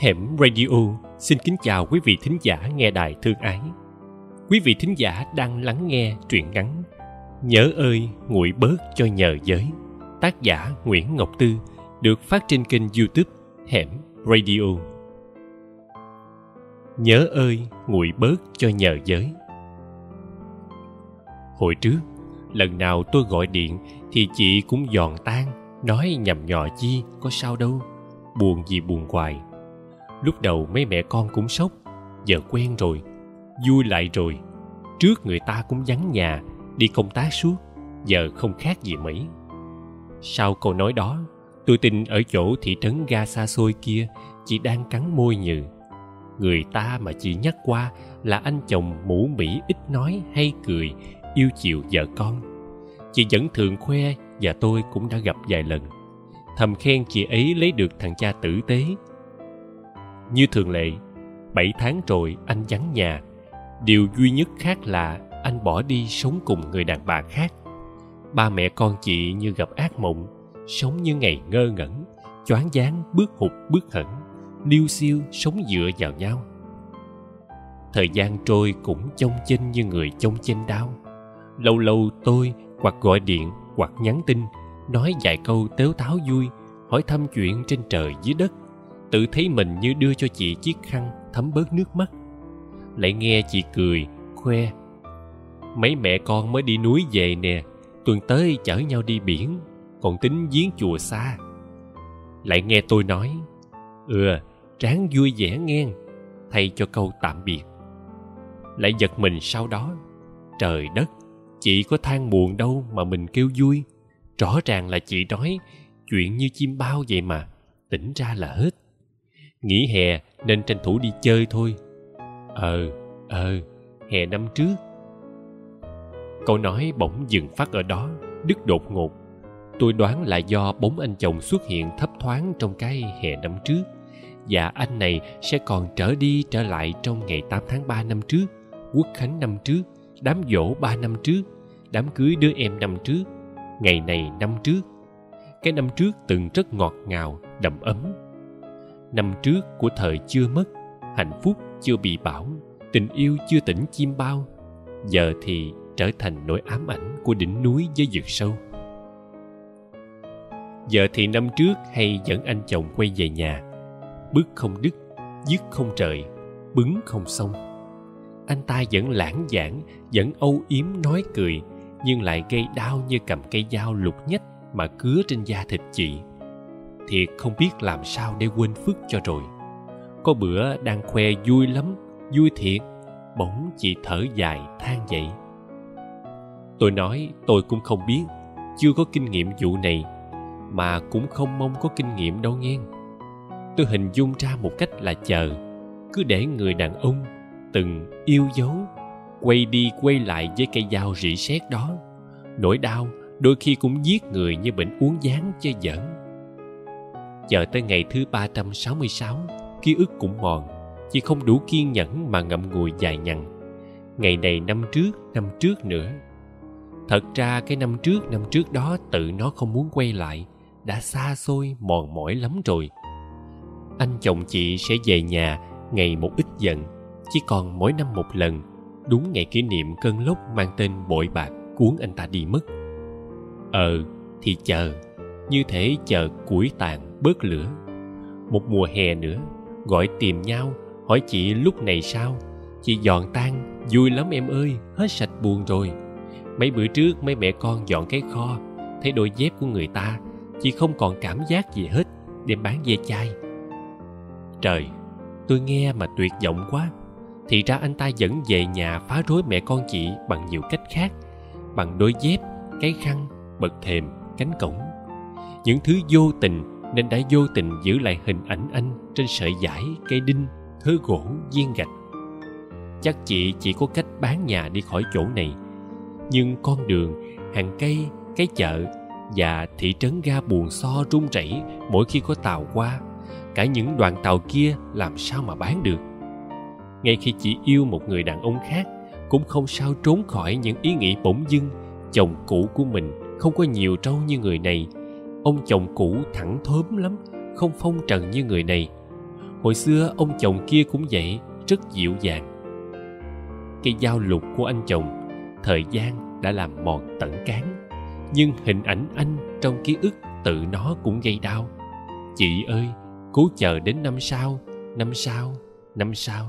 Hẻm Radio xin kính chào quý vị thính giả nghe đài thương ái. Quý vị thính giả đang lắng nghe truyện ngắn Nhớ ơi nguội bớt cho nhờ giới Tác giả Nguyễn Ngọc Tư được phát trên kênh youtube Hẻm Radio. Nhớ ơi nguội bớt cho nhờ giới Hồi trước, lần nào tôi gọi điện thì chị cũng giòn tan, nói nhầm nhò chi, có sao đâu, buồn gì buồn hoài lúc đầu mấy mẹ con cũng sốc, giờ quen rồi, vui lại rồi. Trước người ta cũng vắng nhà, đi công tác suốt, giờ không khác gì mấy. Sau câu nói đó, tôi tin ở chỗ thị trấn ga xa xôi kia chị đang cắn môi nhừ. Người ta mà chị nhắc qua là anh chồng mũ mĩ ít nói hay cười, yêu chiều vợ con. Chị vẫn thường khoe và tôi cũng đã gặp vài lần. Thầm khen chị ấy lấy được thằng cha tử tế như thường lệ, bảy tháng rồi anh vắng nhà. Điều duy nhất khác là anh bỏ đi sống cùng người đàn bà khác. Ba mẹ con chị như gặp ác mộng, sống như ngày ngơ ngẩn, choáng váng bước hụt bước hẳn, liêu xiêu sống dựa vào nhau. Thời gian trôi cũng trông chênh như người trông chênh đau. Lâu lâu tôi hoặc gọi điện hoặc nhắn tin, nói vài câu tếu táo vui, hỏi thăm chuyện trên trời dưới đất tự thấy mình như đưa cho chị chiếc khăn thấm bớt nước mắt. Lại nghe chị cười, khoe, mấy mẹ con mới đi núi về nè, tuần tới chở nhau đi biển, còn tính giếng chùa xa. Lại nghe tôi nói ừ ráng vui vẻ nghe, thay cho câu tạm biệt. Lại giật mình sau đó, trời đất, chị có than buồn đâu mà mình kêu vui, rõ ràng là chị nói chuyện như chim bao vậy mà, tỉnh ra là hết nghỉ hè nên tranh thủ đi chơi thôi. Ờ ờ hè năm trước. Câu nói bỗng dừng phát ở đó đứt đột ngột. Tôi đoán là do bóng anh chồng xuất hiện thấp thoáng trong cái hè năm trước. Và anh này sẽ còn trở đi trở lại trong ngày 8 tháng 3 năm trước, quốc khánh năm trước, đám dỗ 3 năm trước, đám cưới đứa em năm trước, ngày này năm trước. Cái năm trước từng rất ngọt ngào, đầm ấm, năm trước của thời chưa mất, hạnh phúc chưa bị bão tình yêu chưa tỉnh chim bao, giờ thì trở thành nỗi ám ảnh của đỉnh núi với vực sâu. Giờ thì năm trước hay dẫn anh chồng quay về nhà, bước không đứt dứt không trời, bứng không xong anh ta vẫn lãng giảng, vẫn âu yếm nói cười, nhưng lại gây đau như cầm cây dao lục nhách mà cứa trên da thịt chị thiệt không biết làm sao để quên phước cho rồi. Có bữa đang khoe vui lắm, vui thiệt, bỗng chị thở dài than vậy tôi nói, tôi cũng không biết, chưa có kinh nghiệm vụ này, mà cũng không mong có kinh nghiệm đâu nghe. Tôi hình dung ra một cách là chờ, cứ để người đàn ông từng yêu dấu, quay đi quay lại với cây dao rỉ sét đó. Nỗi đau đôi khi cũng giết người như bệnh uống gián chơi giỡn chờ tới ngày thứ 366, ký ức cũng mòn, chỉ không đủ kiên nhẫn mà ngậm ngùi dài nhằn. Ngày này năm trước, năm trước nữa. Thật ra cái năm trước, năm trước đó tự nó không muốn quay lại, đã xa xôi, mòn mỏi lắm rồi. Anh chồng chị sẽ về nhà ngày một ít giận chỉ còn mỗi năm một lần, đúng ngày kỷ niệm cơn lốc mang tên bội bạc cuốn anh ta đi mất. Ờ, thì chờ, như thể chờ cuối tàn bớt lửa. Một mùa hè nữa, gọi tìm nhau, hỏi chị lúc này sao? Chị dọn tan, vui lắm em ơi, hết sạch buồn rồi. Mấy bữa trước, mấy mẹ con dọn cái kho, thấy đôi dép của người ta, chị không còn cảm giác gì hết, đem bán ve chai. Trời, tôi nghe mà tuyệt vọng quá. Thì ra anh ta vẫn về nhà phá rối mẹ con chị bằng nhiều cách khác, bằng đôi dép, cái khăn bậc thềm, cánh cổng. Những thứ vô tình nên đã vô tình giữ lại hình ảnh anh trên sợi dải cây đinh, thứ gỗ, viên gạch. Chắc chị chỉ có cách bán nhà đi khỏi chỗ này. Nhưng con đường, hàng cây, cái chợ và thị trấn ga buồn so rung rẩy mỗi khi có tàu qua. Cả những đoàn tàu kia làm sao mà bán được? Ngay khi chị yêu một người đàn ông khác, cũng không sao trốn khỏi những ý nghĩ bỗng dưng. Chồng cũ của mình không có nhiều trâu như người này ông chồng cũ thẳng thớm lắm, không phong trần như người này. Hồi xưa ông chồng kia cũng vậy, rất dịu dàng. Cây dao lục của anh chồng, thời gian đã làm mòn tận cán, nhưng hình ảnh anh trong ký ức tự nó cũng gây đau. Chị ơi, cố chờ đến năm sau năm sau năm sau.